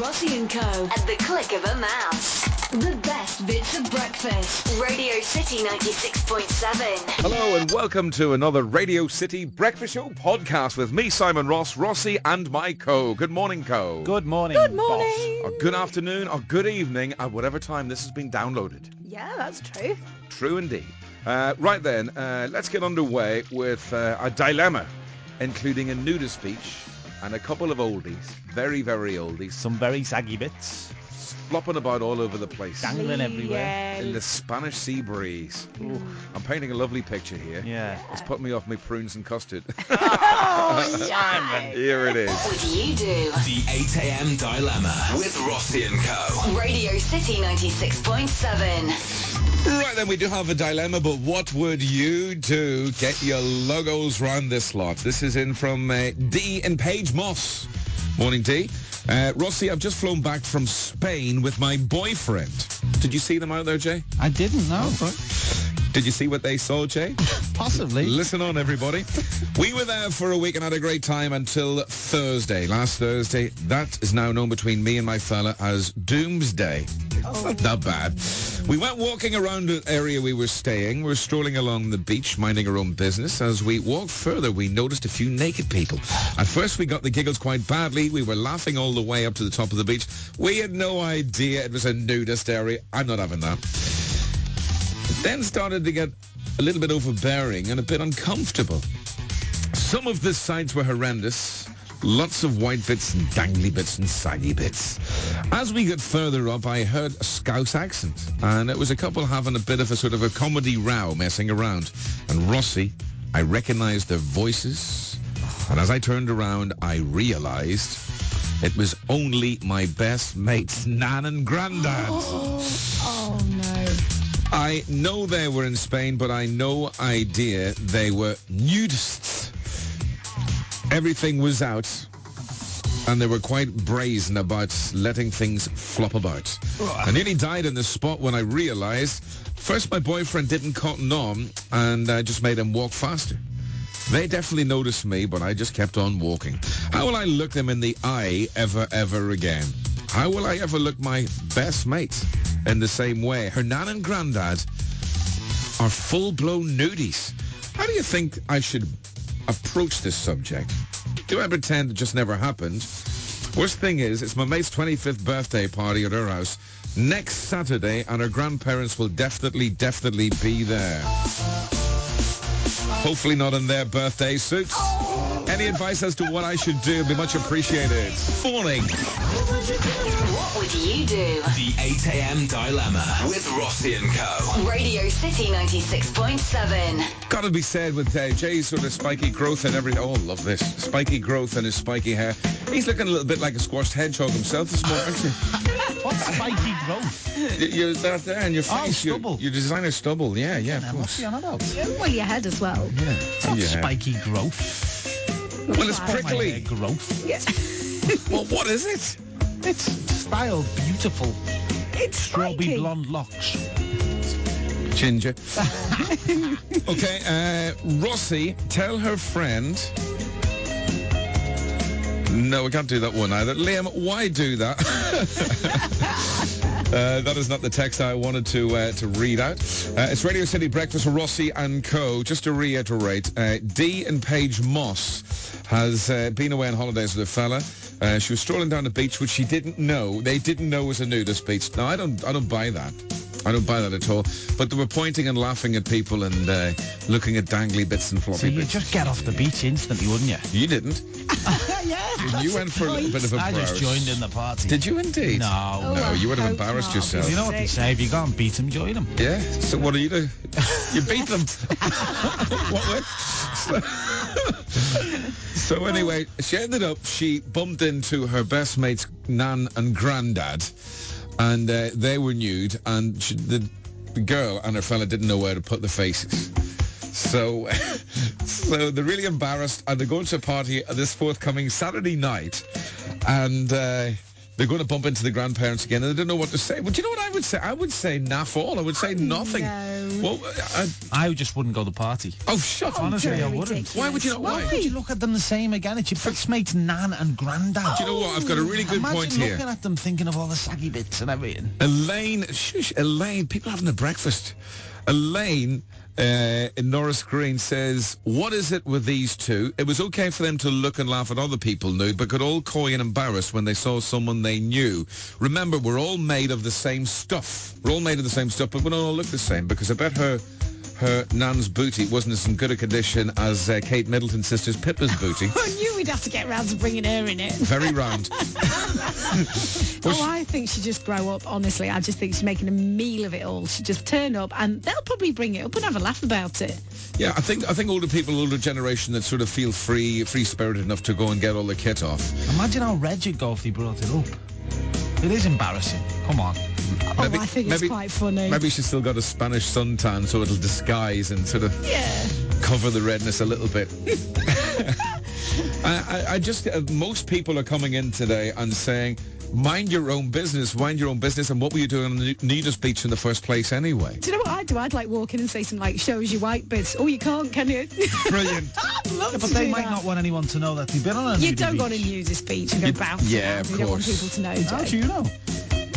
Rossi and Co. At the click of a mouse. The best bits of breakfast. Radio City 96.7. Hello and welcome to another Radio City Breakfast Show podcast with me, Simon Ross, Rossi and my co. Good morning, co. Good morning. Good morning. Or good afternoon or good evening at whatever time this has been downloaded. Yeah, that's true. True indeed. Uh, right then, uh, let's get underway with uh, a dilemma, including a nudist beach and a couple of oldies, very, very oldies, Some very saggy bits. Flopping about all over the place Dangling everywhere. in the Spanish sea breeze. I'm painting a lovely picture here. Yeah. It's put me off my prunes and custard. Simon. here it is. What would you do? The 8 a.m. Dilemma with Rossi and Co. Radio City 96.7. Right then, we do have a dilemma, but what would you do? Get your logos round this lot. This is in from uh, D and Page Moss. Morning, D. Uh, Rossi, I've just flown back from Spain with my boyfriend. Did you see them out there, Jay? I didn't know. Did you see what they saw, Jay? Possibly. Listen on, everybody. We were there for a week and had a great time until Thursday, last Thursday. That is now known between me and my fella as Doomsday. It's not that bad. We went walking around the area we were staying. We were strolling along the beach, minding our own business. As we walked further, we noticed a few naked people. At first, we got the giggles quite badly. We were laughing all the way up to the top of the beach. We had no idea it was a nudist area. I'm not having that. Then started to get a little bit overbearing and a bit uncomfortable. Some of the sights were horrendous. Lots of white bits and dangly bits and saggy bits. As we got further up, I heard a Scouse accent, and it was a couple having a bit of a sort of a comedy row messing around. And Rossi, I recognized their voices, and as I turned around, I realized it was only my best mates, Nan and Grandad. Oh no. I know they were in Spain, but I no idea they were nudists. Everything was out, and they were quite brazen about letting things flop about. I nearly died in the spot when I realized, first my boyfriend didn't cotton on, and I just made him walk faster. They definitely noticed me, but I just kept on walking. How will I look them in the eye ever, ever again? How will I ever look my best mate in the same way? Her nan and granddad are full-blown nudies. How do you think I should approach this subject? Do I pretend it just never happened? Worst thing is, it's my mate's 25th birthday party at her house next Saturday, and her grandparents will definitely, definitely be there. Hopefully not in their birthday suits. Oh. Any advice as to what I should do would be much appreciated. Morning. What would you do? The 8 a.m. Dilemma with Rossi and Co. Radio City 96.7. Gotta be said with uh, Jay's sort of spiky growth and everything. Oh, love this. Spiky growth and his spiky hair. He's looking a little bit like a squashed hedgehog himself this morning, actually. What's spiky growth? You're that there and your Oh, face. your, stubble. your designer stubble. Yeah, yeah, of Now, what's course. on about? Well, your head as well. Yeah. It's not Yeah. spiky growth. Well, it's prickly. growth. Yes. Well, what is it? It's styled beautiful. It's Strawberry spiky. blonde locks. Ginger. okay, uh, Rossi, tell her friend. No, we can't do that one either. Liam, why do that? Uh, that is not the text I wanted to uh, to read out. Uh, it's Radio City Breakfast Rossi and Co. Just to reiterate, uh, Dee and Page Moss has uh, been away on holidays with a fella. Uh, she was strolling down the beach, which she didn't know. They didn't know was a nudist beach. No, I don't. I don't buy that. I don't buy that at all. But they were pointing and laughing at people and uh, looking at dangly bits and floppy So you bits. just get off the beach instantly, wouldn't you? You didn't. yeah. You went for a little bit of a I just joined in the party. Did you indeed? No. Oh, No, I you would have embarrassed not. yourself. You know what they say? If you can't beat them, join them. Yeah. So what do you do? You beat them. what way? So, so anyway, she ended up. She bumped into her best mate's nan and granddad, and uh, they were nude, and she, the, the girl and her fella didn't know where to put the faces. So, so they're really embarrassed, and they're going to a party this forthcoming Saturday night, and uh, they're going to bump into the grandparents again and they don't know what to say. But you know what I would say? I would say naff all. I would say nothing. no. Well, I, I just wouldn't go to the party. oh, shut up. Honestly, I Very wouldn't. ridiculous. Why would you not? Why? Would you look at them the same again? It's your best mate's nan and granddad. Do you know what? I've got a really good Imagine point looking here. at them thinking of all the saggy bits and everything. Elaine, shush, Elaine, people having a breakfast. Elaine uh, Norris Green says, what is it with these two? It was okay for them to look and laugh at other people nude, but got all coy and embarrassed when they saw someone they knew. Remember, we're all made of the same stuff. We're all made of the same stuff, but we don't all look the same because I bet her her nan's booty wasn't as in good a condition as uh, Kate Middleton's sister's Pippa's booty. I knew we'd have to get round to bringing her in it. Very round. Oh, I think she just grow up, honestly. I just think she's making a meal of it all. She just turn up and they'll probably bring it up and have a laugh about it. Yeah, I think I think older people, older generation that sort of feel free, free spirited enough to go and get all the kit off. Imagine how Reg would go if he brought it up. It is embarrassing. Come on. Oh, Maybe- I think maybe- it's quite funny. Maybe she's still got a Spanish suntan, so it'll disguise and sort of Yeah. cover the redness a little bit. I, I, I just uh, most people are coming in today and saying, "Mind your own business, mind your own business." And what were you doing on the nudist beach in the first place anyway? Do you know what I'd do? I'd like walk in and say something like, shows you white bits. Oh, you can't, can you? Brilliant. I'd love Yeah, to but they do might that. not want anyone to know that they've been on a You don't go on a beach. nudist beach and go You- bounce yeah, around. of You don't want people to know, How do do you know?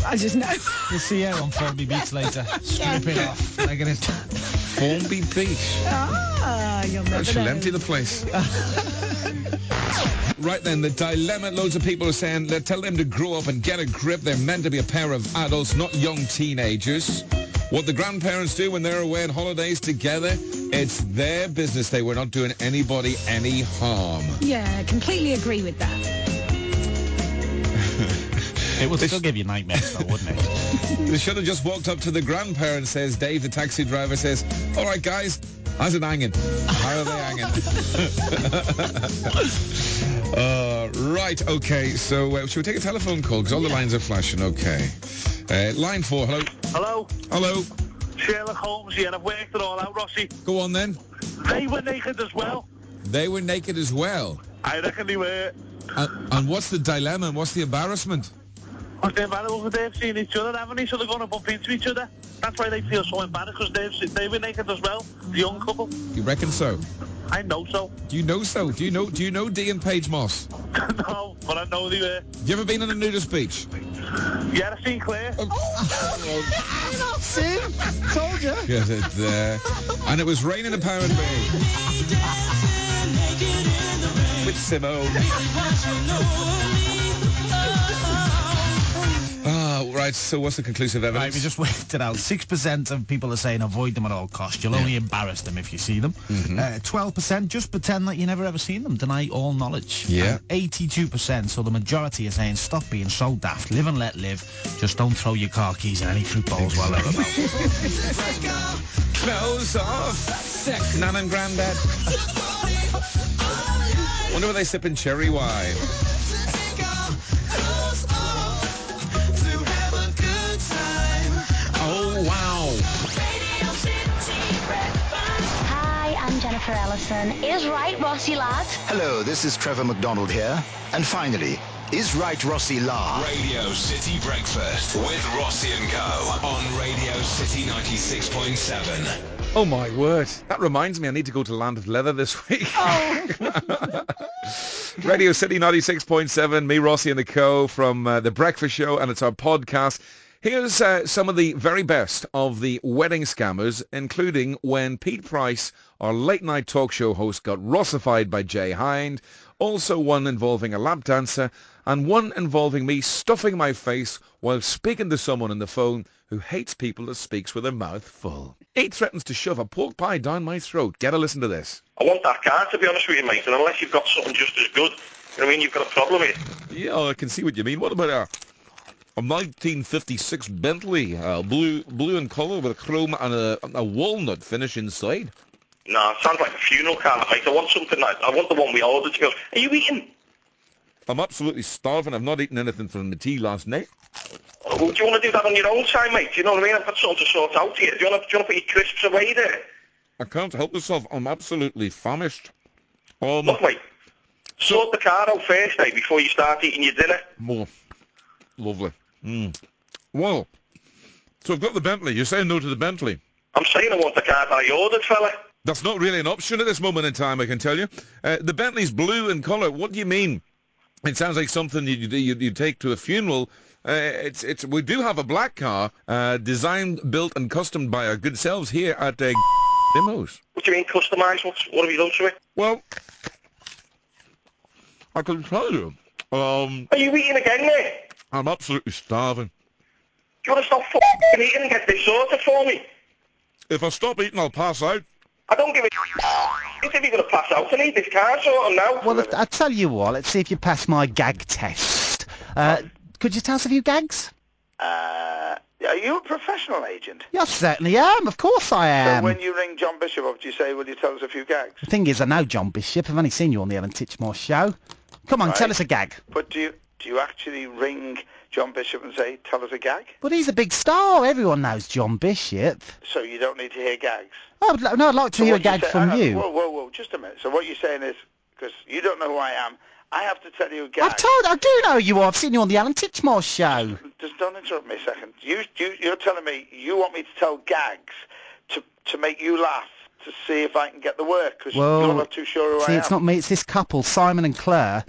I just know. We'll see her on Formby Beach later, stripping off, legging it. Formby Beach. ah, you'll never She'll know. empty the place. right then, the dilemma. Loads of people are saying, they tell them to grow up and get a grip. They're meant to be a pair of adults, not young teenagers. What the grandparents do when they're away on holidays together, it's their business. They were not doing anybody any harm. Yeah, completely agree with that. It would still give you nightmares though, wouldn't it? They should have just walked up to the grandparents, says Dave, the taxi driver, says, all right, guys, how's it hanging? How are they hanging? uh, right, okay, so uh, should we take a telephone call? Because all the lines are flashing, okay. Uh, line four, hello. Hello, Hello. Sherlock Holmes here. I've worked it all out, Rossi. Go on then. They were naked as well. They were naked as well. I reckon they were. And, and what's the dilemma and what's the embarrassment? Because they're animals and they've seen each other, haven't they? So they're going to bump into each other. That's why they feel so embarrassed, because they've se- they were naked as well. The young couple. You reckon so? I know so. Do you know so? Do you know do you know Dee and Page Moss? no, but I know they were. You ever been on a nudist beach? Yeah, I've seen Claire. Sin, told you. Yes, it, uh, and it was raining apparently. With Simone. Ah, right. So what's the conclusive Right, evidence? we just worked it out. Six percent of people are saying avoid them at all costs. You'll only embarrass them if you see them. Mm-hmm. Uh, Twelve percent just pretend that you never ever seen them. Deny all knowledge. Yeah. Eighty-two percent. So the majority are saying stop being so daft. Live and let live. Just don't throw your car keys in any fruit bowls while they're about. Clothes off. Sex, nan and granddad. Wonder where they sipping cherry wine. Hi, I'm Jennifer Ellison. Is right, Rossi lad? Hello, this is Trevor McDonald here. And finally, is Right Rossi La? Radio City Breakfast with Rossi and Co. on Radio City 96.7. Oh my word. That reminds me I need to go to Land of Leather this week. Oh. Radio City 96.7, me, Rossi and the Co from uh, The Breakfast Show, and it's our podcast. Here's uh, some of the very best of the wedding scammers, including when Pete Price, our late night talk show host, got rossified by Jay Hind, also one involving a lap dancer, and one involving me stuffing my face while speaking to someone on the phone who hates people that speaks with their mouth full. He threatens to shove a pork pie down my throat. Get a listen to this. I want that car, to be honest with you, mate. And unless you've got something just as good, you know what I mean? You've got a problem here. Yeah, I can see what you mean. What about a, a 1956 Bentley, uh, blue blue in colour with a chrome and a, a walnut finish inside? No, it sounds like a funeral car, mate. I want something like I want the one we ordered. She goes, are you eating? I'm absolutely starving. I've not eaten anything from the tea last night. Oh, do you want to do that on your own time, mate? Do you know what I mean? I've got something to sort out here. Do you want to, do you want to put your crisps away there? I can't help myself. I'm absolutely famished. Um, Look, mate, sort the car out first, eh, before you start eating your dinner. More. Lovely. Mm. Well, so I've got the Bentley. You're saying no to the Bentley. I'm saying I want the car that I ordered, fella. That's not really an option at this moment in time, I can tell you. Uh, the Bentley's blue in colour. What do you mean? It sounds like something you you, you take to a funeral. Uh, it's it's we do have a black car, uh, designed, built, and customed by our good selves here at uh, Demos. What do you mean customised? What, what have you done to it? Well, I can tell you, um, Are you eating again, mate? I'm absolutely starving. Do you want to stop f***ing eating and get this sorted for me? If I stop eating, I'll pass out. I don't give a shit If you're going to pass out, I need this car sorted now. Well, I tell you what. Let's see if you pass my gag test. Uh, could you tell us a few gags? Uh, are you a professional agent? Yes, certainly am. Of course I am. So when you ring John Bishop up, do you say, will you tell us a few gags? The thing is, I know John Bishop. I've only seen you on the Alan Titchmarsh show. Come on, Right. tell us a gag. But do you, do you actually ring John Bishop and say, tell us a gag? But he's a big star. Everyone knows John Bishop. So you don't need to hear gags? Oh, I would, no, I'd like to So hear a gag say- from hang you. Whoa, whoa, whoa, just a minute. So what you're saying is, because you don't know who I am, I have to tell you a gag. I've told, I do know you are. I've seen you on the Alan Titchmarsh show. Just don't interrupt me a second. You, you, you're telling me you want me to tell gags to, to make you laugh to see if I can get the work because Well, you're not too sure who See, I am. it's not me. It's this couple, Simon and Claire.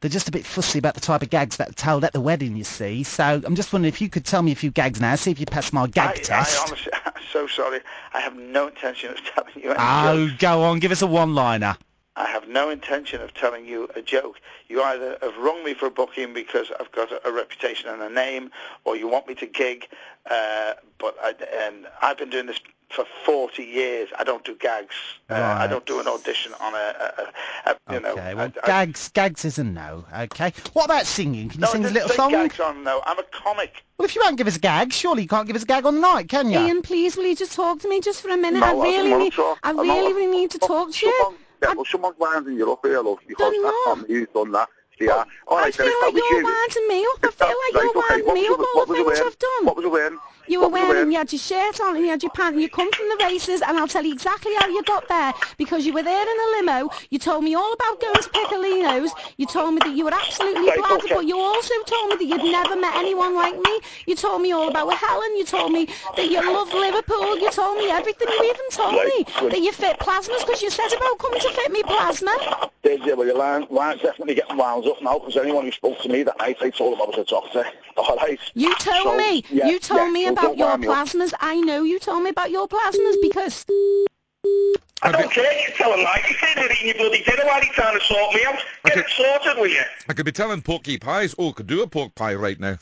They're just a bit fussy about the type of gags that are told at the wedding. You see, so I'm just wondering if you could tell me a few gags now. See if you pass my gag I, test. I honestly, I'm so sorry. I have no intention of telling you any oh, jokes. go on, give us a one-liner. I have no intention of telling you a joke. You either have rung me for a booking because I've got a, a reputation and a name, or you want me to gig. Uh, but I, and I've been doing this for 40 years. I don't do gags. Uh, I don't do an audition on a, a, a, a you know. Okay, well, I- I- gags, gags is a no. Okay, what about singing? Can you no, sing I a didn't little say song? gags on. No, I'm a comic. Well, if you won't give us a gag, surely you can't give us a gag on the night, can you? Ian, please, will you just talk to me just for a minute? No, I I really need, talk. I I'm really, really need to talk to you. Someone, yeah, well, someone's winding you up here, love, because They're that's not. not me who's done that. Yeah. All I right, then feel like that was you're winding me up. I feel like right, you're okay, winding what me was up all the was things? I've done. What was I wearing? You were wearing, you had your shirt on and you had your pants and you come from the races and I'll tell you exactly how you got there because you were there in a limo. You told me all about going to Piccolino's. You told me that you were absolutely Right, okay. but you also told me that you'd never met anyone like me. You told me all about Helen. You told me that you loved Liverpool. You told me everything. You even told Right, me that you fit plasmas because you said about coming to fit me plasma. Did you? Well, your line, line's definitely getting wound up now, because anyone who spoke to me that night, I told them I was a doctor. All right. You told So, me. yeah, you told yeah, me about your wind up. plasmas. I know you told me about your plasmas because I don't care. You're telling lies. You're sitting there eating your bloody dinner while you're trying to sort me out. Get it sorted, will you? I could be telling porky pies. Oh, I could do a pork pie right now.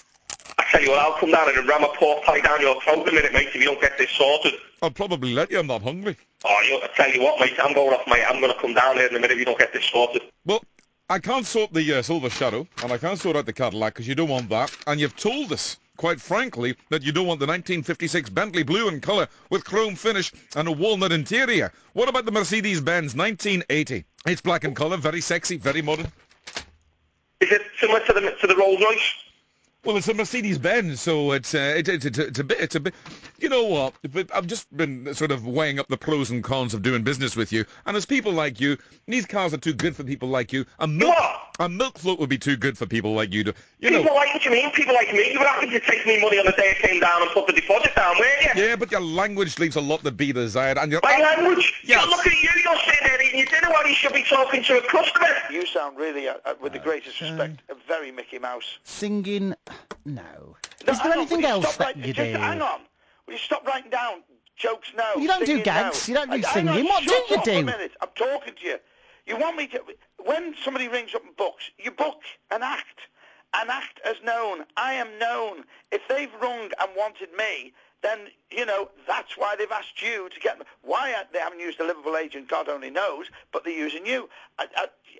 I tell you what, I'll come down and ram a pork pie down your throat in a minute, mate, if you don't get this sorted. I'll probably let you. I'm not hungry. Oh, you, I tell you what, mate, I'm going off, mate. I'm going to come down here in a minute if you don't get this sorted. Well, I can't sort the uh, Silver Shadow, and I can't sort out the Cadillac because you don't want that. And you've told us, quite frankly, that you don't want the 1956 Bentley blue in colour with chrome finish and a walnut interior. What about the Mercedes-Benz 1980? It's black in colour, very sexy, very modern. Is it similar to the to the Rolls Royce? Well, it's a Mercedes-Benz, so it's uh, it, it, it, it's a bit, it's a bit. You know what? I've just been sort of weighing up the pros and cons of doing business with you, and as people like you, these cars are too good for people like you. A milk, a milk float would be too good for people like you. To, you know. People like what you mean? People like me. You were happy to take me money on the day I came down and put the deposit down, weren't you? Yeah, but your language leaves a lot to be desired, and your My language. Yes. Yeah, look at you. You're sitting there eating your dinner while you should be talking to a customer. You sound really, uh, uh, with the greatest respect, a very Mickey Mouse. Singing, no. No, Is there anything else that writing- you just do? Hang on. Will you stop writing down jokes now? You don't do gags, now? you don't do singing. What do you do? A minute. I'm talking to you. You want me to... When somebody rings up and books, you book an act. An act as known. I am known. If they've rung and wanted me, then, you know, that's why they've asked you to get... Them why they haven't used a Liverpool agent, God only knows, but they're using you. I,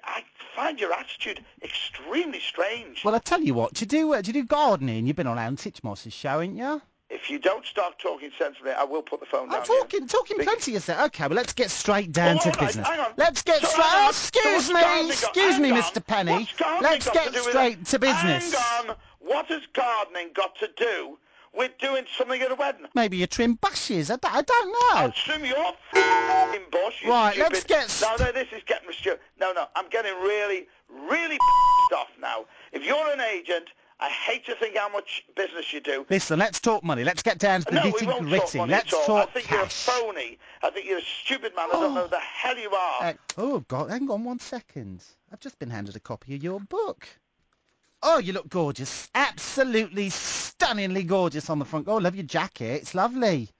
I, find your attitude extremely strange. Well, I tell you what, do you do, uh, do you do gardening? You've been on Alan Titchmarsh's show, ain't you? If you don't start talking sensibly, I will put the phone down. I'm talking, talking plenty of that. Okay, well, let's get straight down to right, business. hang on. Let's get So, straight. Oh, excuse So me, what's gardening got- excuse me. Mr. Penny. Let's got get to do with straight to business. Hang on. What has gardening got to do with doing something at a wedding? Maybe you trim bushes. I, don't- I don't know. Trim your f***ing bush, Right, stupid. let's get No, no, this is getting restricted. No, no, I'm getting really, really pissed off now. If you're an agent I hate to think how much business you do. Listen, let's talk money. Let's get down to the no, nitty gritty. talk money let's at all. talk I think cash. you're a phony. I think you're a stupid man. I don't know who the hell you are. Uh, oh God, hang on one second. I've just been handed a copy of your book. Oh, you look gorgeous. Absolutely stunningly gorgeous on the front. Oh, love your jacket. It's lovely.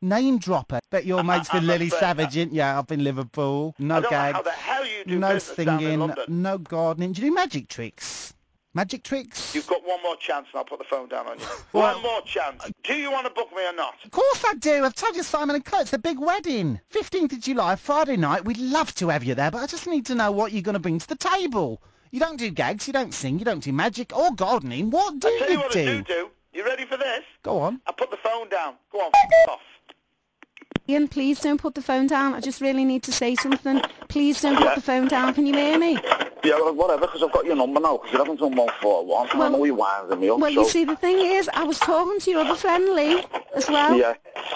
Name dropper. Bet your mate's been Lily Savage, ain't ya? Up in Liverpool. No I gags. how the hell you do no business down in singing. No gardening. Do you do magic tricks? Magic tricks? You've got one more chance and I'll put the phone down on you. Well- one more chance. Do you want to book me or not? Of course I do. I've told you Simon and Claire. It's a big wedding. 15th of July, Friday night. We'd love to have you there, but I just need to know what you're going to bring to the table. You don't do gags, you don't sing, you don't do magic or gardening. What do I'll tell you you what do? I do do. You ready for this? Go on. I put the phone down. Go on, f- off. Ian, please don't put the phone down. I just really need to say something. Please don't put the phone down. Can you hear me? Yeah, whatever, because I've got your number now, because you haven't done 141, and I Well- know you're winding me up, Well, so... you see, the thing is, I was talking to your other friend Lee as well, Yeah,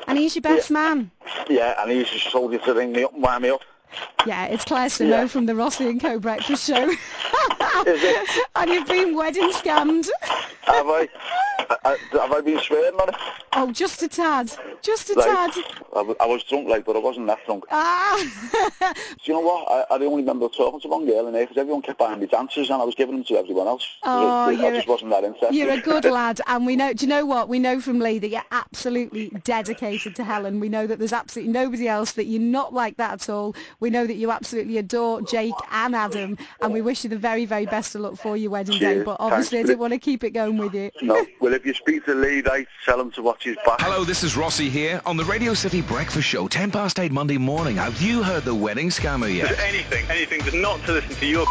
and he's your best man. yeah, and he's just told you to ring me up and wind me up. Yeah, it's Claire Simo Yeah. from the Rossi and Co breakfast show. Is it? and you've been wedding scammed. Have I? I, I have I been swearing on it? Oh, just a tad. Just a tad. I, w- I was drunk, like, but I wasn't that drunk. Ah. Do you know what? I, I only remember talking to one girl in there because everyone kept buying me dances and I was giving them to everyone else. Oh, I, I you're just a- wasn't that interested. You're a good lad, and we know. Do you know what? We know from Lee that you're absolutely dedicated to Helen. We know that there's absolutely nobody else that you're not like that at all. We know that you absolutely adore Jake and Adam, and we wish you the very, very best of luck for your wedding day. But obviously, Thanks. I didn't want to keep it going with you. No, well, if you speak to Lee, they tell him to watch his back. Hello, this is Rossi here on the Radio City Breakfast Show, 10 past 8 Monday morning. Have you heard the wedding scammer yet? anything, anything, just not to listen to your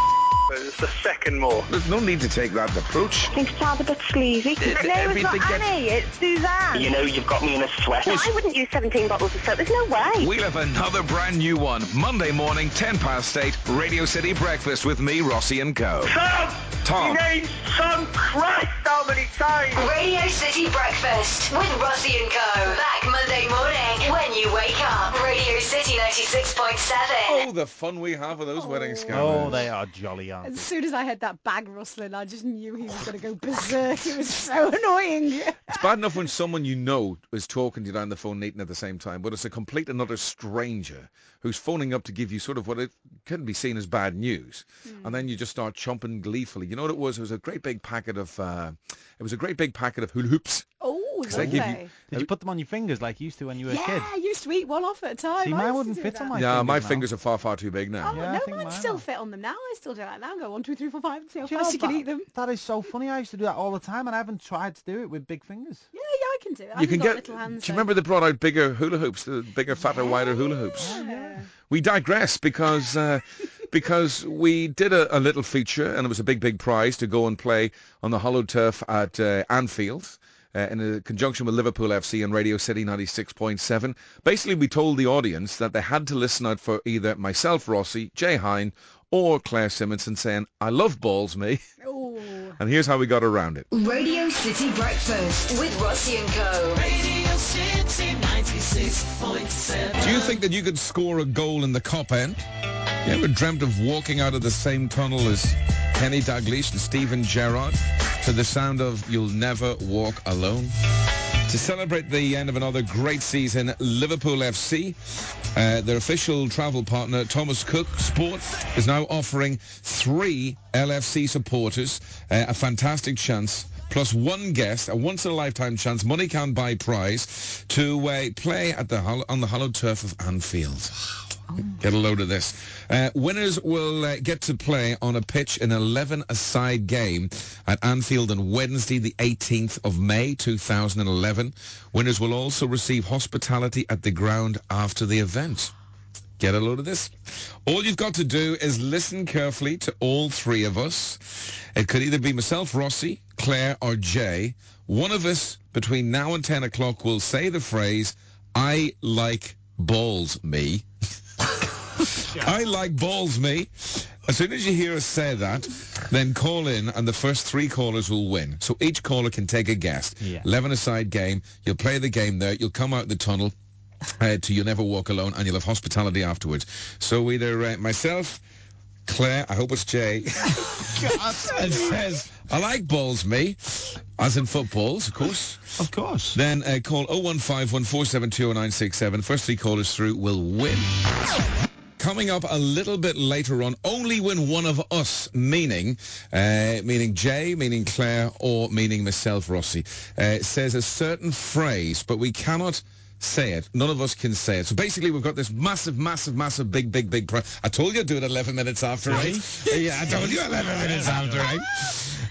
just a second more. There's no need to take that approach. I think it sounds a bit sleazy. It- no, it's not everything gets- Annie, it's Suzanne. You know you've got me in a sweat. No, I wouldn't use 17 bottles of soap. There's no way. We'll have another brand new one Monday morning, 10 past 8, Radio City Breakfast with me, Rossi and Co. Tom! Tom. Your name's Tom Christ, how many times? Radio City Breakfast with Rossi and Co. Back Monday morning when you wake up. Radio City 96.7. Oh, the fun we have with those wedding oh. scammers. Oh, they are jolly, As soon as I heard that bag rustling, I just knew he was going to go berserk. It was so annoying. It's bad enough when someone you know is talking to you down the phone eating at the same time, but it's a complete another stranger who's phoning up to give you sort of what it can be seen as bad news, and then you just start chomping gleefully. You know what it was? It was a great big packet of. Uh, it was a great big packet of hula hoops. Oh, 'Cause they give you- lovely. Did you put them on your fingers like you used to when you were a kid? Yeah, I used to eat one off at a time. See, I mine used to wouldn't do fit that. on my fingers. yeah, my fingers now. fingers are far, far too big now. Oh, Yeah, I no, mine mine still are. fit on them now. I still do that now. Go one, two, three, four, five. See how Do you fast you can that- eat them. That is so funny. I used to do that all the time, and I haven't tried to do it with big fingers. Yeah, yeah, I can do it. You I've can got get. little hands. do you remember they brought out bigger hula hoops, the bigger, fatter, wider hula hoops? Yeah. We digress because uh, because we did a, a little feature and it was a big, big prize to go and play on the hollow turf at uh, Anfield. Uh, in a conjunction with Liverpool FC and Radio City 96.7. Basically, we told the audience that they had to listen out for either myself, Rossi, Jay Hine, or Claire Simonson saying, I love balls, me. Oh. And here's how we got around it. Radio City Breakfast with Rossi and Co. Radio City 96.7. Do you think that you could score a goal in the Kop end? You ever dreamt of walking out of the same tunnel as Kenny Dalglish and Steven Gerrard to the sound of You'll Never Walk Alone? To celebrate the end of another great season, Liverpool FC, uh, their official travel partner, Thomas Cook Sport, is now offering three LFC supporters uh, a fantastic chance plus one guest, a once-in-a-lifetime chance, money can't buy prize, to uh, play at the on the hallowed turf of Anfield. Get a load of this. Uh, winners will uh, get to play on a pitch in an 11-a-side game at Anfield on Wednesday, the 18th of May, 2011. Winners will also receive hospitality at the ground after the event. Get a load of this. All you've got to do is listen carefully to all three of us. It could either be myself, Rossi, Claire, or Jay. One of us between now and 10 o'clock will say the phrase, I like balls, me. I like balls, me. As soon as you hear us say that, then call in and the first three callers will win. So each caller can take a guest. Yeah. 11 aside game. You'll play the game there. You'll come out the tunnel uh, to You'll Never Walk Alone and you'll have hospitality afterwards. So either uh, myself, Claire, I hope it's Jay, and says, I like balls, me, as in footballs, of course. Of course. Then uh, call 01514720967. First three callers through will win. Coming up a little bit later on, only when one of us, meaning, uh, meaning Jay, meaning Claire, or meaning myself, Rossi, uh, says a certain phrase, but we cannot say it. None of us can say it. So basically, we've got this massive, massive, massive, big, big, big. Pri- I told you I'd do it 11 minutes after eight. yeah, I told you 11 minutes after eight.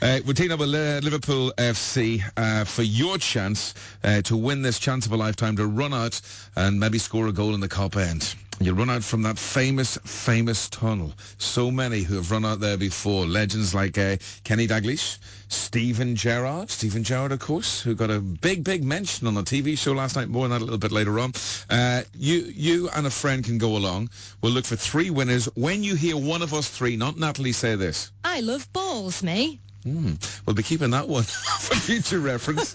Uh, we're teaming up with Li- Liverpool FC uh, for your chance uh, to win this chance of a lifetime to run out and maybe score a goal in the Kop End. You run out from that famous, famous tunnel. So many who have run out there before. Legends like uh, Kenny Dalglish, Steven Gerrard. Steven Gerrard, of course, who got a big, big mention on the TV show last night. More on that a little bit later on. Uh, you, you and a friend can go along. We'll look for three winners. When you hear one of us three, not Natalie, say this. I love balls, me. Hmm. We'll be keeping that one for future reference.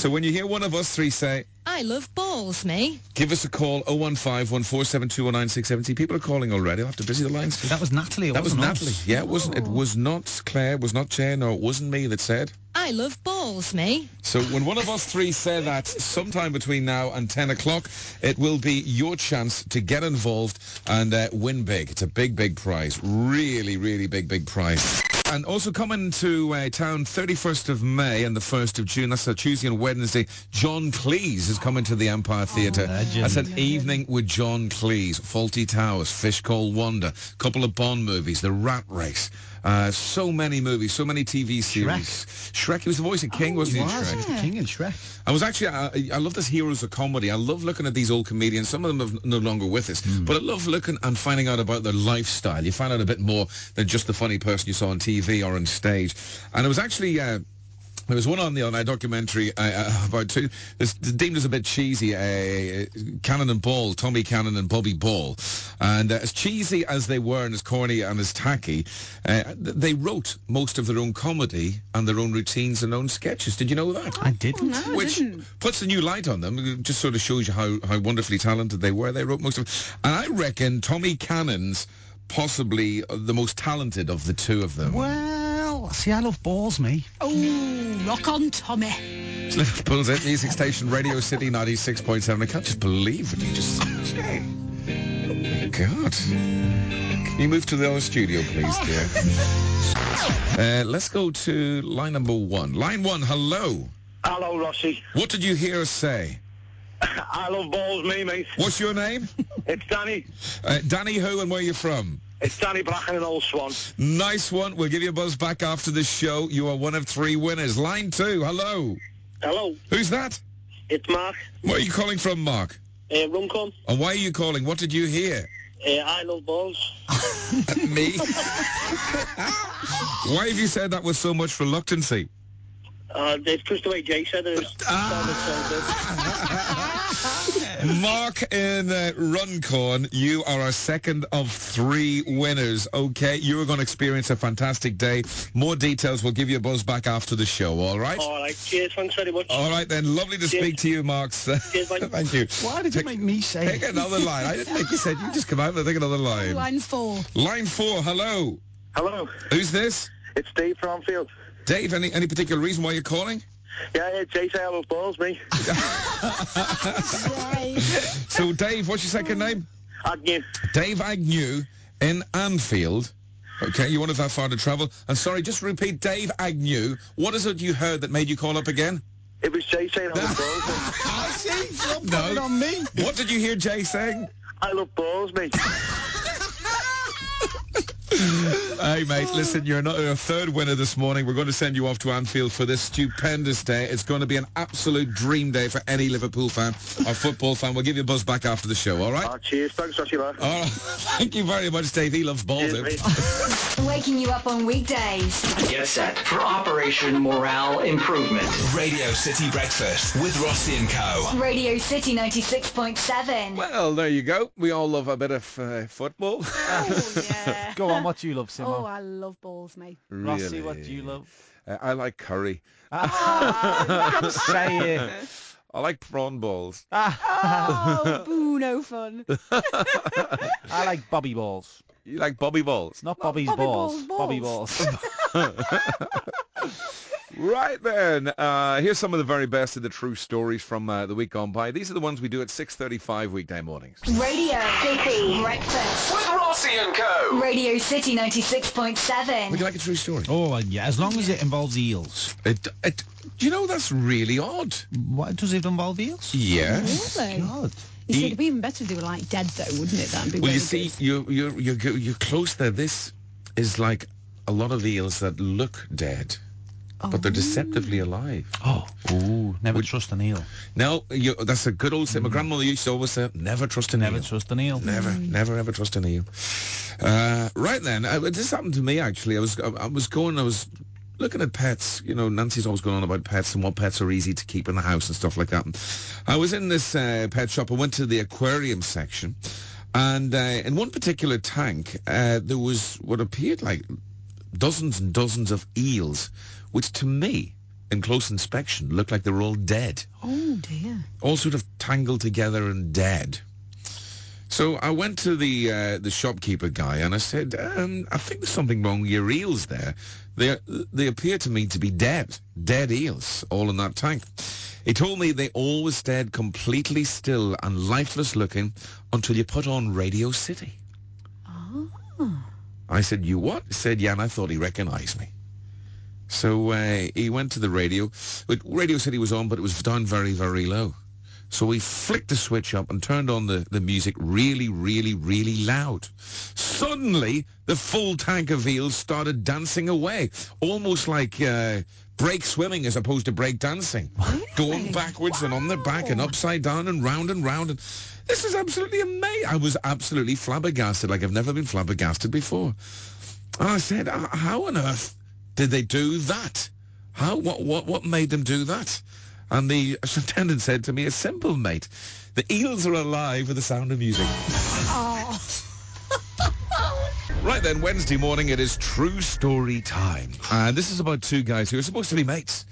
so when you hear one of us three say, I love balls, me. give us a call 01514721967. See, people are calling already. I'll have to busy the lines. That was Natalie. That was wasn't Natalie. us. Yeah, it wasn't. It was not Claire. It was not Jane. No, it wasn't me that said. I love balls, me. So when one of us three say that sometime between now and 10 o'clock, it will be your chance to get involved and uh, win big. It's a big, big prize. Really, really big, big prize. And also coming to uh, town 31st of May and the 1st of June, that's a Tuesday and Wednesday, John Cleese is coming to the Empire Theatre. That's an evening with John Cleese. Fawlty Towers, Fish Called Wonder, couple of Bond movies, The Rat Race. Uh, so many movies, so many TV series. Shrek. He was the voice of King, wasn't he? was. Shrek? The King and Shrek. I was actually, I, I love this heroes of comedy. I love looking at these old comedians. Some of them are no longer with us, but I love looking and finding out about their lifestyle. You find out a bit more than just the funny person you saw on TV or on stage. And it was actually. Uh, there was one on the on a documentary uh, uh, about two. It's deemed as a bit cheesy. Uh, Cannon and Ball, Tommy Cannon and Bobby Ball, and uh, as cheesy as they were and as corny and as tacky, uh, they wrote most of their own comedy and their own routines and own sketches. Did you know that? I didn't. No, I Which didn't. puts a new light on them. It just sort of shows you how, how wonderfully talented they were. They wrote most of it. And I reckon Tommy Cannon's possibly the most talented of the two of them. Well, see, I love balls, me. Oh, rock on, Tommy. It's Liverpool's hit music station, Radio City 96.7. I can't just believe it. You just... Said. God. Can you move to the other studio, please, dear? Uh, let's go to line number one. Line one, hello. Hello, Rossi. What did you hear us say? I love balls, me, mate. What's your name? It's Danny. Uh, Danny who and where you from? It's Danny Bracken and Old Swan. Nice one. We'll give you a buzz back after the show. You are one of three winners. Line two, hello. Hello, Who's that? it's Mark. Where are you calling from, Mark? Uh, Runcorn. And why are you calling? What did you hear? Uh, I love balls. Me? why have you said that with so much reluctancy? Uh, it's just the way Jay said it. It Mark in uh, Runcorn, you are our second of three winners. Okay, you are going to experience a fantastic day. More details, we'll give you a buzz back after the show, all right? All right, cheers. Thanks very much. All right then, lovely to Cheers. speak to you, Mark. Cheers, mate. Thank you. Why did you make me say Take it? another line. I didn't make you said you just come out and take another line. Line four. Line four, hello. Hello, Who's this? it's Dave from Anfield. Dave, any, any particular reason why you're calling? Yeah, yeah, Jay say I love balls, me. So, Dave, what's your second name? Agnew. Dave Agnew in Anfield. Okay, you wanted that far to travel. And sorry, just repeat, Dave Agnew. What is it you heard that made you call up again? It was Jay saying I love balls. I see. You're No. on me. What did you hear Jay saying? I love balls, mate. Hey, mate, listen, you're not a third winner this morning. We're going to send you off to Anfield for this stupendous day. It's going to be an absolute dream day for any Liverpool fan or football fan. We'll give you a buzz back after the show, all right? Ah, cheers. Thanks, Rossi, man. All right. Thank you very much, Dave. He loves balls. Cheers, him. mate. Waking you up on weekdays. Get set for Operation Morale Improvement. Radio City Breakfast with Rossi and Co. Radio City 96.7. Well, there you go. We all love a bit of uh, football. Oh, yeah. Go on, what do you love, Simo? Oh, I love balls, mate. Really? Rossi, what do you love? Uh, I like curry. Ah, say it. I like prawn balls. Oh, boo, no fun. I like Bobby balls. You like Bobby balls? Not Bobby's Bobby balls. Balls, Bobby balls. Balls. Right then, uh, here's some of the very best of the true stories from uh, the week gone by. These are the ones we do at 6.35 weekday mornings. Radio City Breakfast. With Rossi and Co. Radio City 96.7. Would you like a true story? Oh, uh, yeah, as long as it involves eels. It, it, do you know that's really odd? What, does it involve eels? Yes. Really? God. You see, it'd be even better to do it like dead though, wouldn't it? That'd be Well, really you see, good. you're, you're, you're, you're close there. This is like a lot of eels that look dead, but they're deceptively alive. Oh, ooh, never trust an eel. No, you, that's a good old saying. My grandmother used to always say, never trust an Never eel. trust an eel. Never, never ever trust an eel. Uh, right then, uh, this happened to me actually. I was, I, I was going, I was looking at pets. You know, Nancy's always going on about pets and what pets are easy to keep in the house and stuff like that. I was in this uh, pet shop. I went to the aquarium section, and uh, in one particular tank, uh, there was what appeared like dozens and dozens of eels, which to me, in close inspection, looked like they were all dead Oh dear. all sort of tangled together and dead. So I went to the uh, the shopkeeper guy and I said, um, I think there's something wrong with your eels there. They they appear to me to be dead, dead eels, all in that tank. He told me they always stayed completely still and lifeless looking until you put on Radio City. I said, you what? He said, yeah, and I thought he recognized me. So uh, he went to the radio. Radio he was on, but it was down very, very low. So we flicked the switch up and turned on the, the music really, really, really loud. Suddenly, the full tank of eels started dancing away, almost like uh, break swimming as opposed to break dancing. Going backwards and on their back and upside down and round and round. And this is absolutely amazing. I was absolutely flabbergasted, like I've never been flabbergasted before. And I said, "Uh, how on earth did they do that? How, what, what, what made them do that? And the attendant said to me, it's simple, mate. The eels are alive with the sound of music. Oh. Right then, Wednesday morning, it is true story time. And this is about two guys who are supposed to be mates.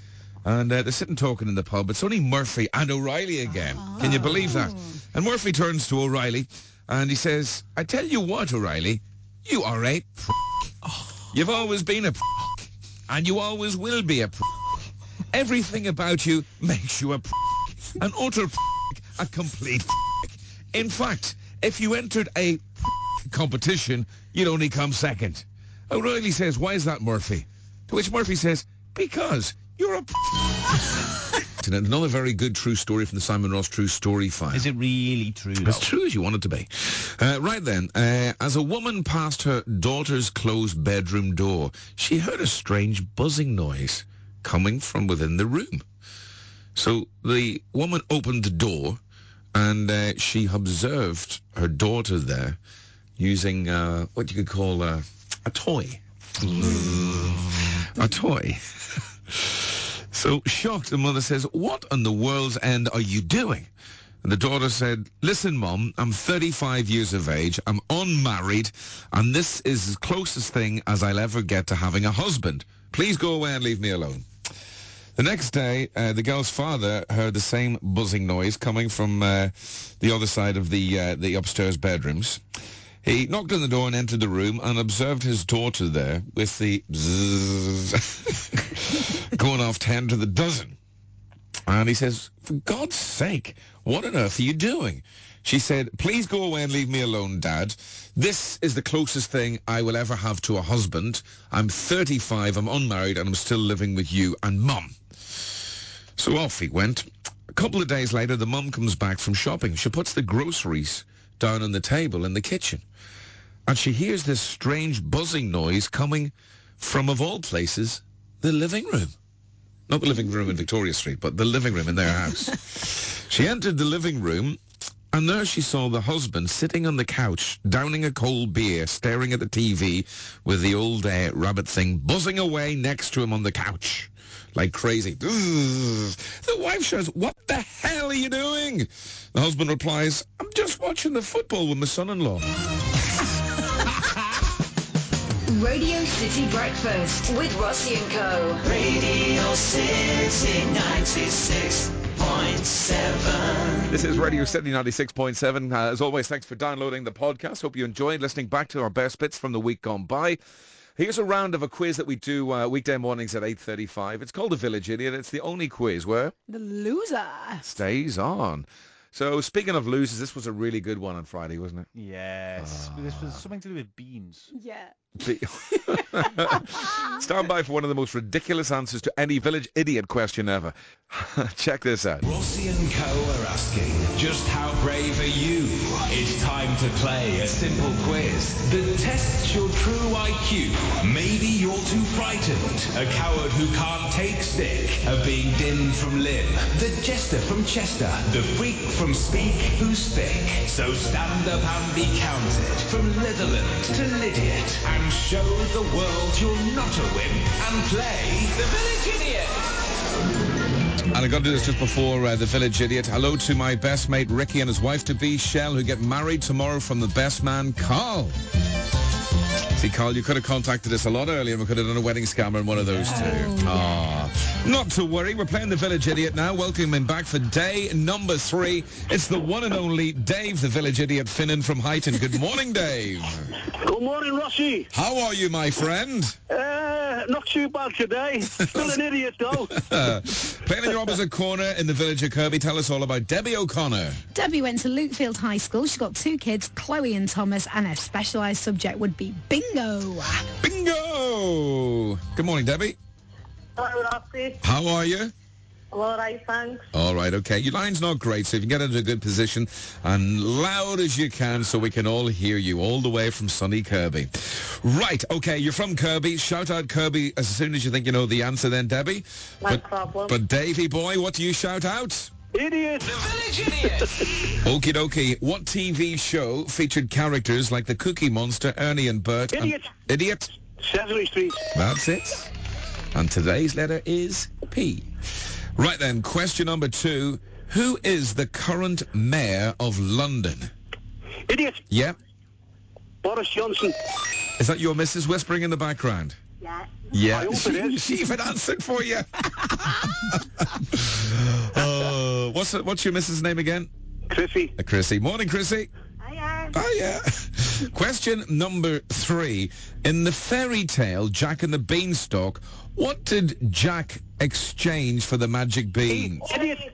And uh, they're sitting talking in the pub. It's only Murphy and O'Reilly again. Can you believe that? And Murphy turns to O'Reilly and he says, I tell you what, O'Reilly, you are a You've always been a and you always will be a Everything about you makes you a an utter a complete In fact, if you entered a competition, you'd only come second. O'Reilly says, why is that, Murphy? To which Murphy says, because you're a another very good true story from the Simon Ross True Story file. Is it really true? As true as you want it to be. Uh, right then, uh, as a woman passed her daughter's closed bedroom door, she heard a strange buzzing noise coming from within the room. So the woman opened the door and uh, she observed her daughter there using uh, what you could call uh, a toy. a toy. So shocked, the mother says, what on the world's end are you doing? And the daughter said, listen, Mom, I'm 35 years of age, I'm unmarried, and this is the closest thing as I'll ever get to having a husband. Please go away and leave me alone. The next day, uh, the girl's father heard the same buzzing noise coming from uh, the other side of the uh, the upstairs bedrooms. He knocked on the door and entered the room and observed his daughter there with the going off ten to the dozen. And he says, for God's sake, what on earth are you doing? She said, please go away and leave me alone, Dad. This is the closest thing I will ever have to a husband. I'm 35, I'm unmarried, and I'm still living with you and Mum. So off he went. A couple of days later, the mum comes back from shopping. She puts the groceries down on the table in the kitchen. And she hears this strange buzzing noise coming from, of all places, the living room. Not the living room in Victoria Street, but the living room in their house. she entered the living room, and there she saw the husband sitting on the couch, downing a cold beer, staring at the TV with the old uh, rabbit thing buzzing away next to him on the couch. Like crazy. The wife shouts, what the hell are you doing? The husband replies, I'm just watching the football with my son-in-law. Radio City Breakfast with Rossi and Co. Radio City 96.7. 96.7. This is Radio City 96.7. Uh, as always, thanks for downloading the podcast. Hope you enjoyed listening back to our best bits from the week gone by. Here's a round of a quiz that we do uh, weekday mornings at 8.35. It's called The Village Idiot. It's the only quiz where The loser. stays on. So speaking of losers, this was a really good one on Friday, wasn't it? Yes. This was something to do with beans. Yeah. Stand by for one of the most ridiculous answers to any village idiot question ever. Check this out. Rossi and Co are asking, just how brave are you? It's time to play a simple quiz that tests your true IQ. Maybe you're too frightened, a coward who can't take stick, of being dim from limb, the jester from Chester, the freak from Speke who's thick. So stand up and be counted, from Netherton to Lydiate, and show the world you're not a wimp, and play the Village Idiot. And I got to do this just before uh, the village idiot. Hello to my best mate Ricky and his wife to be Shell, who get married tomorrow from the best man Carl. See, Carl, you could have contacted us a lot earlier and we could have done a wedding scammer in one of those two. Ah, Not to worry, we're playing the village idiot now. Welcome him back for day number three. It's the one and only Dave, the village idiot Finnan from Huyton. Good morning, Dave. Good morning, Rossi. How are you, my friend? Uh, not too bad today. Still an idiot, though. Playing in your opposite corner in the village of Kirkby, tell us all about Debbie O'Connor. Debbie went to Lukefield High School. She's got two kids, Chloe and Thomas, and her specialised subject would be bingo. Bingo! Good morning, Debbie. Hello, Rossi. How are you? I'm all right, thanks. All right, okay. Your line's not great, so if you can get into a good position and loud as you can so we can all hear you all the way from sunny Kirkby. Right, okay, you're from Kirkby. Shout out Kirkby as soon as you think you know the answer then, Debbie. No but, problem. But Davy boy, what do you shout out? Idiot. The Village Idiot. Okie dokie. What TV show featured characters like the Cookie Monster, Ernie and Bert? and- Idiot. Idiot. Sesame Street. That's it. And today's letter is P. Right then, question number two. Who is the current mayor of London? Idiot. Yep. Boris Johnson. Is that your missus whispering in the background? Yeah. Yeah. I she, it is. she even answered for you. oh, what's what's your missus' name again? Chrissy. Uh, Chrissy. Morning, Chrissy. Hiya. Yeah. Question number three. In the fairy tale Jack and the Beanstalk, what did Jack exchange for the magic bean? Idiot.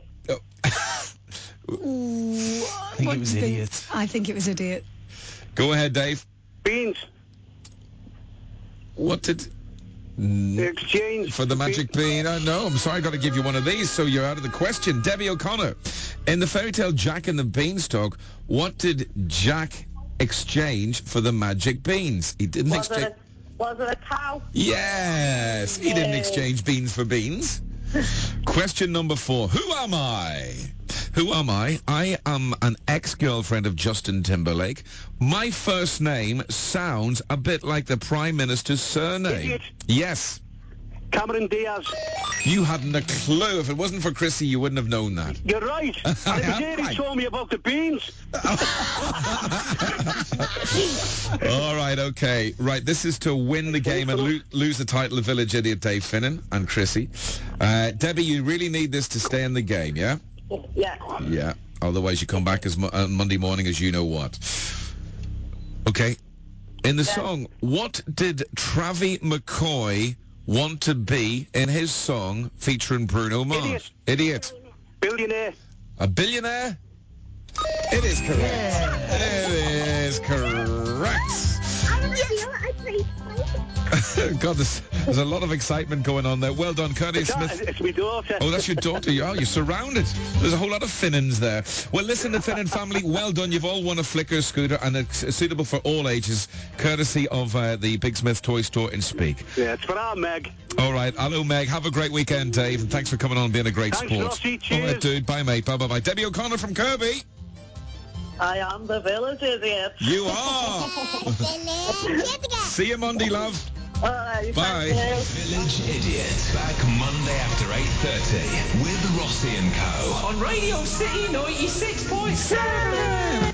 Ooh, I think it was idiot. I think it was idiot. Go ahead, Dave. Beans. What did... The Exchange. For the magic bean? Oh, no, I'm sorry, i got to give you one of these, so you're out of the question. Debbie O'Connor. In the fairy tale Jack and the Beanstalk, what did Jack exchange for the magic beans? He didn't exchange... was it a cow? Yes, he didn't exchange beans for beans. Question number four. Who am I? Who am I? I am an ex-girlfriend of Justin Timberlake. My first name sounds a bit like the Prime Minister's surname. Yes. Cameron Diaz. You hadn't a clue. If it wasn't for Chrissy, you wouldn't have known that. You're right. And it was here he Right. told me about the beans. All right, okay. Right, this is to win the game and lo- lose the title of Village Idiot Dave Finnan and Chrissy. Uh, Debbie, you really need this to stay in the game, yeah? Yeah. Yeah. Otherwise, you come back as mo- uh, Monday morning as you know what. Okay. In the song, what did Travis McCoy want to be in his song featuring Bruno Mars? Idiot. Idiot. Billionaire. A billionaire? It is correct. It is correct. God, there's, there's a lot of excitement going on there. Well done, Curtis Smith. it's my daughter. Oh, that's your daughter. Oh, you're surrounded. There's a whole lot of Finnans there. Well, listen, the Finnan family, well done. You've all won a Flickr scooter, and it's suitable for all ages, courtesy of uh, the Big Smith Toy Store in Speke. Yeah, it's for our Meg. All right. Hello, Meg. Have a great weekend, Dave, and thanks for coming on and being a great Thanks, sport. Rossi. All right, dude. Bye, mate. Bye, bye, bye. Debbie O'Connor from Kirkby. I am the village idiot. You are. See you Monday, love. All right, Bye. Village Idiot. Back Monday after 8.30 with Rossi and Co. On Radio City 96.7.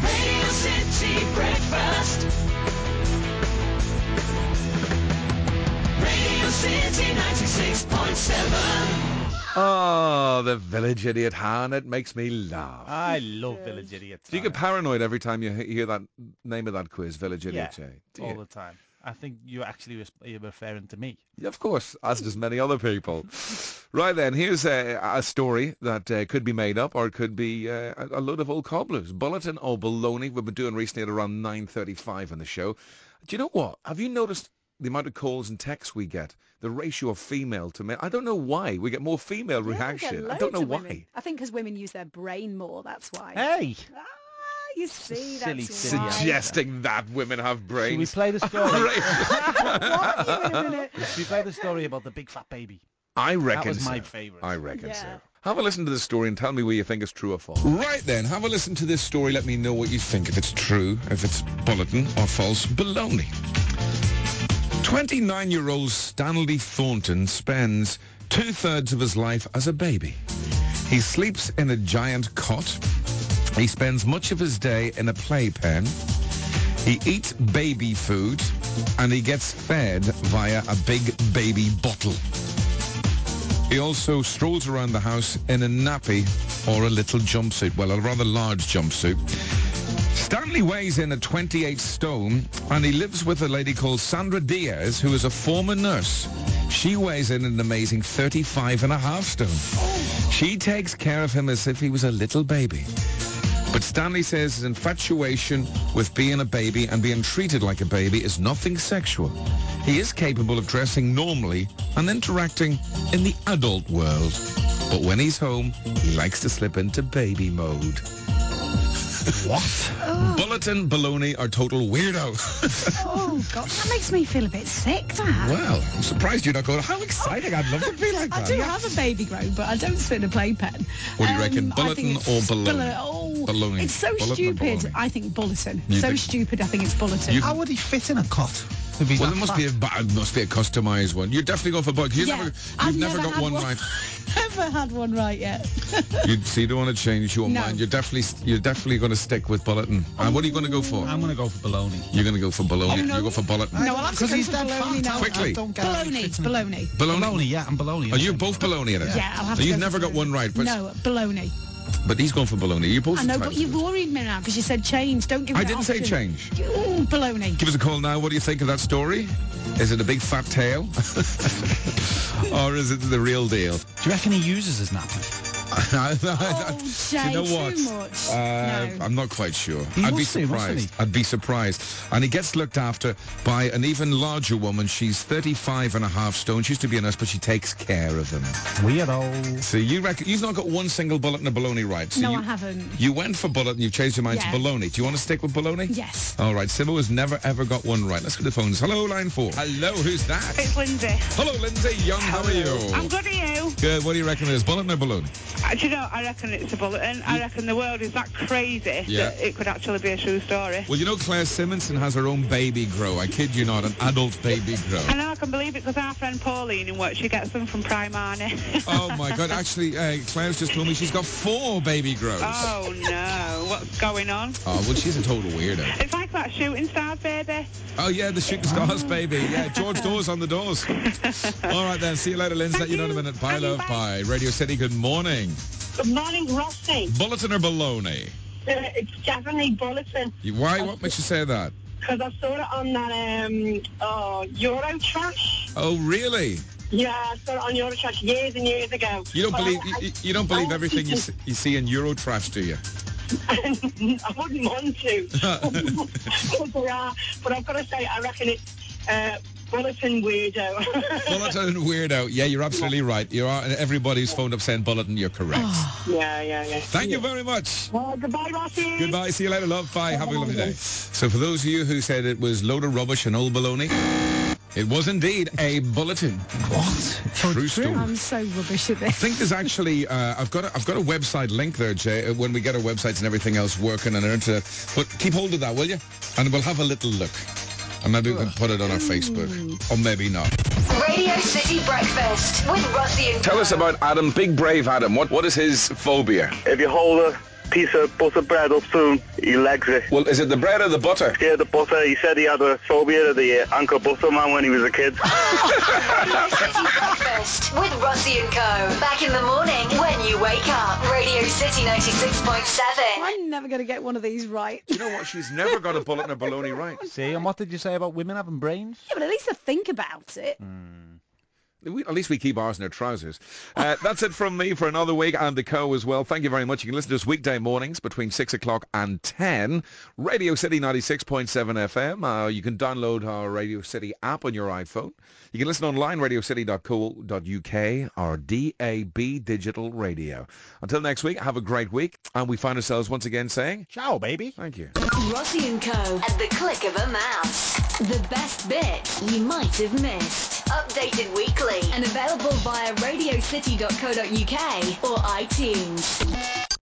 Radio City Breakfast. Radio City 96.7. Oh, the village idiot, Han. It makes me laugh. I love Village Idiots. Do you get paranoid every time you he- hear that name of that quiz, Village Idiot? Yeah, Jay? Do all you? the time. I think you're actually res- you're referring to me. Yeah, of course, as does many other people. Right then, here's a, a story that uh, could be made up or it could be uh, a a load of old cobblers. Bulletin or baloney we've been doing recently at around 9.35 on the show. Do you know what? Have you noticed the amount of calls and texts we get? The ratio of female to male? I don't know why. We get more female Yeah, reaction. I don't know why. I think because women use their brain more, that's why. Hey! Ah, you see, Silly, that's silly why. Suggesting that women have brains. Should we play the story? What? You in a minute. Should we play the story about the big fat baby? I reckon That was my favourite. I reckon Yeah. so. Have a listen to the story and tell me where you think it's true or false. Right then, have a listen to this story. Let me know what you think. If it's true, if it's bulletin or false baloney. 29-year-old Stanley Thornton spends two-thirds of his life as a baby. He sleeps in a giant cot. He spends much of his day in a playpen. He eats baby food and he gets fed via a big baby bottle. He also strolls around the house in a nappy or a little jumpsuit, well, a rather large jumpsuit. Stanley weighs in at 28 stone and he lives with a lady called Sandra Diaz, who is a former nurse. She weighs in an amazing 35 and a half stone. She takes care of him as if he was a little baby. But Stanley says his infatuation with being a baby and being treated like a baby is nothing sexual. He is capable of dressing normally and interacting in the adult world. But when he's home, he likes to slip into baby mode. What? Bulletin, baloney are total weirdos. Oh, God, that makes me feel a bit sick, that. well, I'm surprised you're not going, how exciting, I'd love to be like that. I that. do have a baby grow, but I don't sit in a playpen. What do you reckon, Um, I bulletin or it's baloney? oh, Baloney. It's so Bulletin stupid. I think bulletin. You so think- stupid. I think it's bulletin. You- How would he fit in a cot? Well, there must fat? be a ba- must be a customized one. You're definitely going for bugs. You Yeah, never, you've I've never, never got had one, one. right. Never had one right yet. You see, you don't want to change your No. mind. You're definitely, you're definitely going to stick with bulletin. And what are you going to go for? I'm going to go for baloney. You're going to go for baloney. Oh, no. You go for bulletin. no, I'll have to go he's for that baloney now. Quickly. I don't get how he Baloney, fits in- baloney. Baloney. Baloney, yeah, I'm baloney. Are you both baloney in it? Yeah, I'll have So to you've go never for got one right. But, No, baloney. but he's going for baloney. You're both I know, but you've worried me now because you said change. Don't give me I didn't say change. Ooh, baloney. Give us a call now. What do you think of that story? Is it a big fat tail? or is it the real deal? Do you reckon he uses his nappy? Oh, Do you Jay, know too what? much. Uh, no. I'm not quite sure. He I'd be must do, mustn't surprised. I'd be surprised. And he gets looked after by an even larger woman. She's 35 and a half stone. She used to be a nurse, but she takes care of him. Weirdo. So you reckon you've not got one single bullet in a baloney right? So No, you, I haven't. You went for bullet and you've changed your mind Yeah. to baloney. Do you want to stick with baloney? Yes. All right. Simo has never ever got one right. Let's go to the phones. Hello, line four. Hello, who's that? It's Lindsay. Hello, Lindsay Young. How are you? I'm good Are you. Good. What do you reckon it is? Bullet or baloney? Do you know, I reckon it's a bulletin. I reckon the world is that crazy Yeah. that it could actually be a true story. Well, you know Claire Simonson has her own baby grow. I kid you not, an adult baby grow. I know I can believe it because our friend Pauline in work, she gets them from Primani. Oh my God! Actually, uh, Claire's just told me she's got four baby grows. oh no, what's going on? Oh, well, she's a total weirdo. It's like that shooting stars baby. Oh yeah, the shooting stars baby. Yeah, George Dawes on the doors. All right then. See you later, Lindsay. Let you know in a minute. Bye, love. Bye. Radio City. Good morning. Good morning, Rossi. Bulletin or baloney? Uh, it's definitely bulletin You- Why? What makes you say that? because I saw it on that um oh Euro Trash. Oh, really? Yeah, I saw it on Euro Trash years and years ago. You don't But believe I, you, you don't believe I- everything you, see- you see in Eurotrash, do you? I, wouldn't want to. but, are, but I've got to say, I reckon it's uh, bulletin weirdo. Bulletin weirdo. Yeah, you're absolutely right. You are. Everybody's phoned up saying bulletin. You're correct. yeah, yeah, yeah. Thank you very much. Oh, goodbye, Rossi. Goodbye. See you later, love. Bye. Have a lovely day. So for those of you who said it was load of rubbish and old baloney, it was indeed a bulletin. What? True story. I'm so rubbish at I this. think there's actually uh, I've got a, I've got a website link there, Jay. uh, When we get our websites and everything else working on our internet, but keep hold of that, will you? And we'll have a little look, and maybe we can put it on our Facebook, or maybe not. Radio City Breakfast with Rossi and Tell us about Adam, big brave Adam. What what is his phobia? If you hold a piece of butter bread up to him, he legs it. Well, is it the bread or the butter? Yeah, the butter. He said he had a phobia of the uh, Anchor Butter Man when he was a kid. Radio City Breakfast with Rossi and Co. Back in the morning, when you wake up. Radio City 96.7. I'm never going to get one of these right. You know what? She's never got a bullet in her baloney right. See, and what did you say about women having brains? Yeah, but at least I think about it. We, at least we keep ours in our trousers. Uh, that's it from me for another week and the co as well. Thank you very much. You can listen to us weekday mornings between 6 o'clock and 10. Radio City 96.7 FM. Uh, you can download our Radio City app on your iPhone. You can listen online, radiocity.co.uk or DAB Digital Radio. Until next week, have a great week. And we find ourselves once again saying... Ciao, baby. Thank you. Rossi and Co. at the click of a mouse. The best bits you might have missed. Updated weekly and available via radiocity.co.uk or iTunes.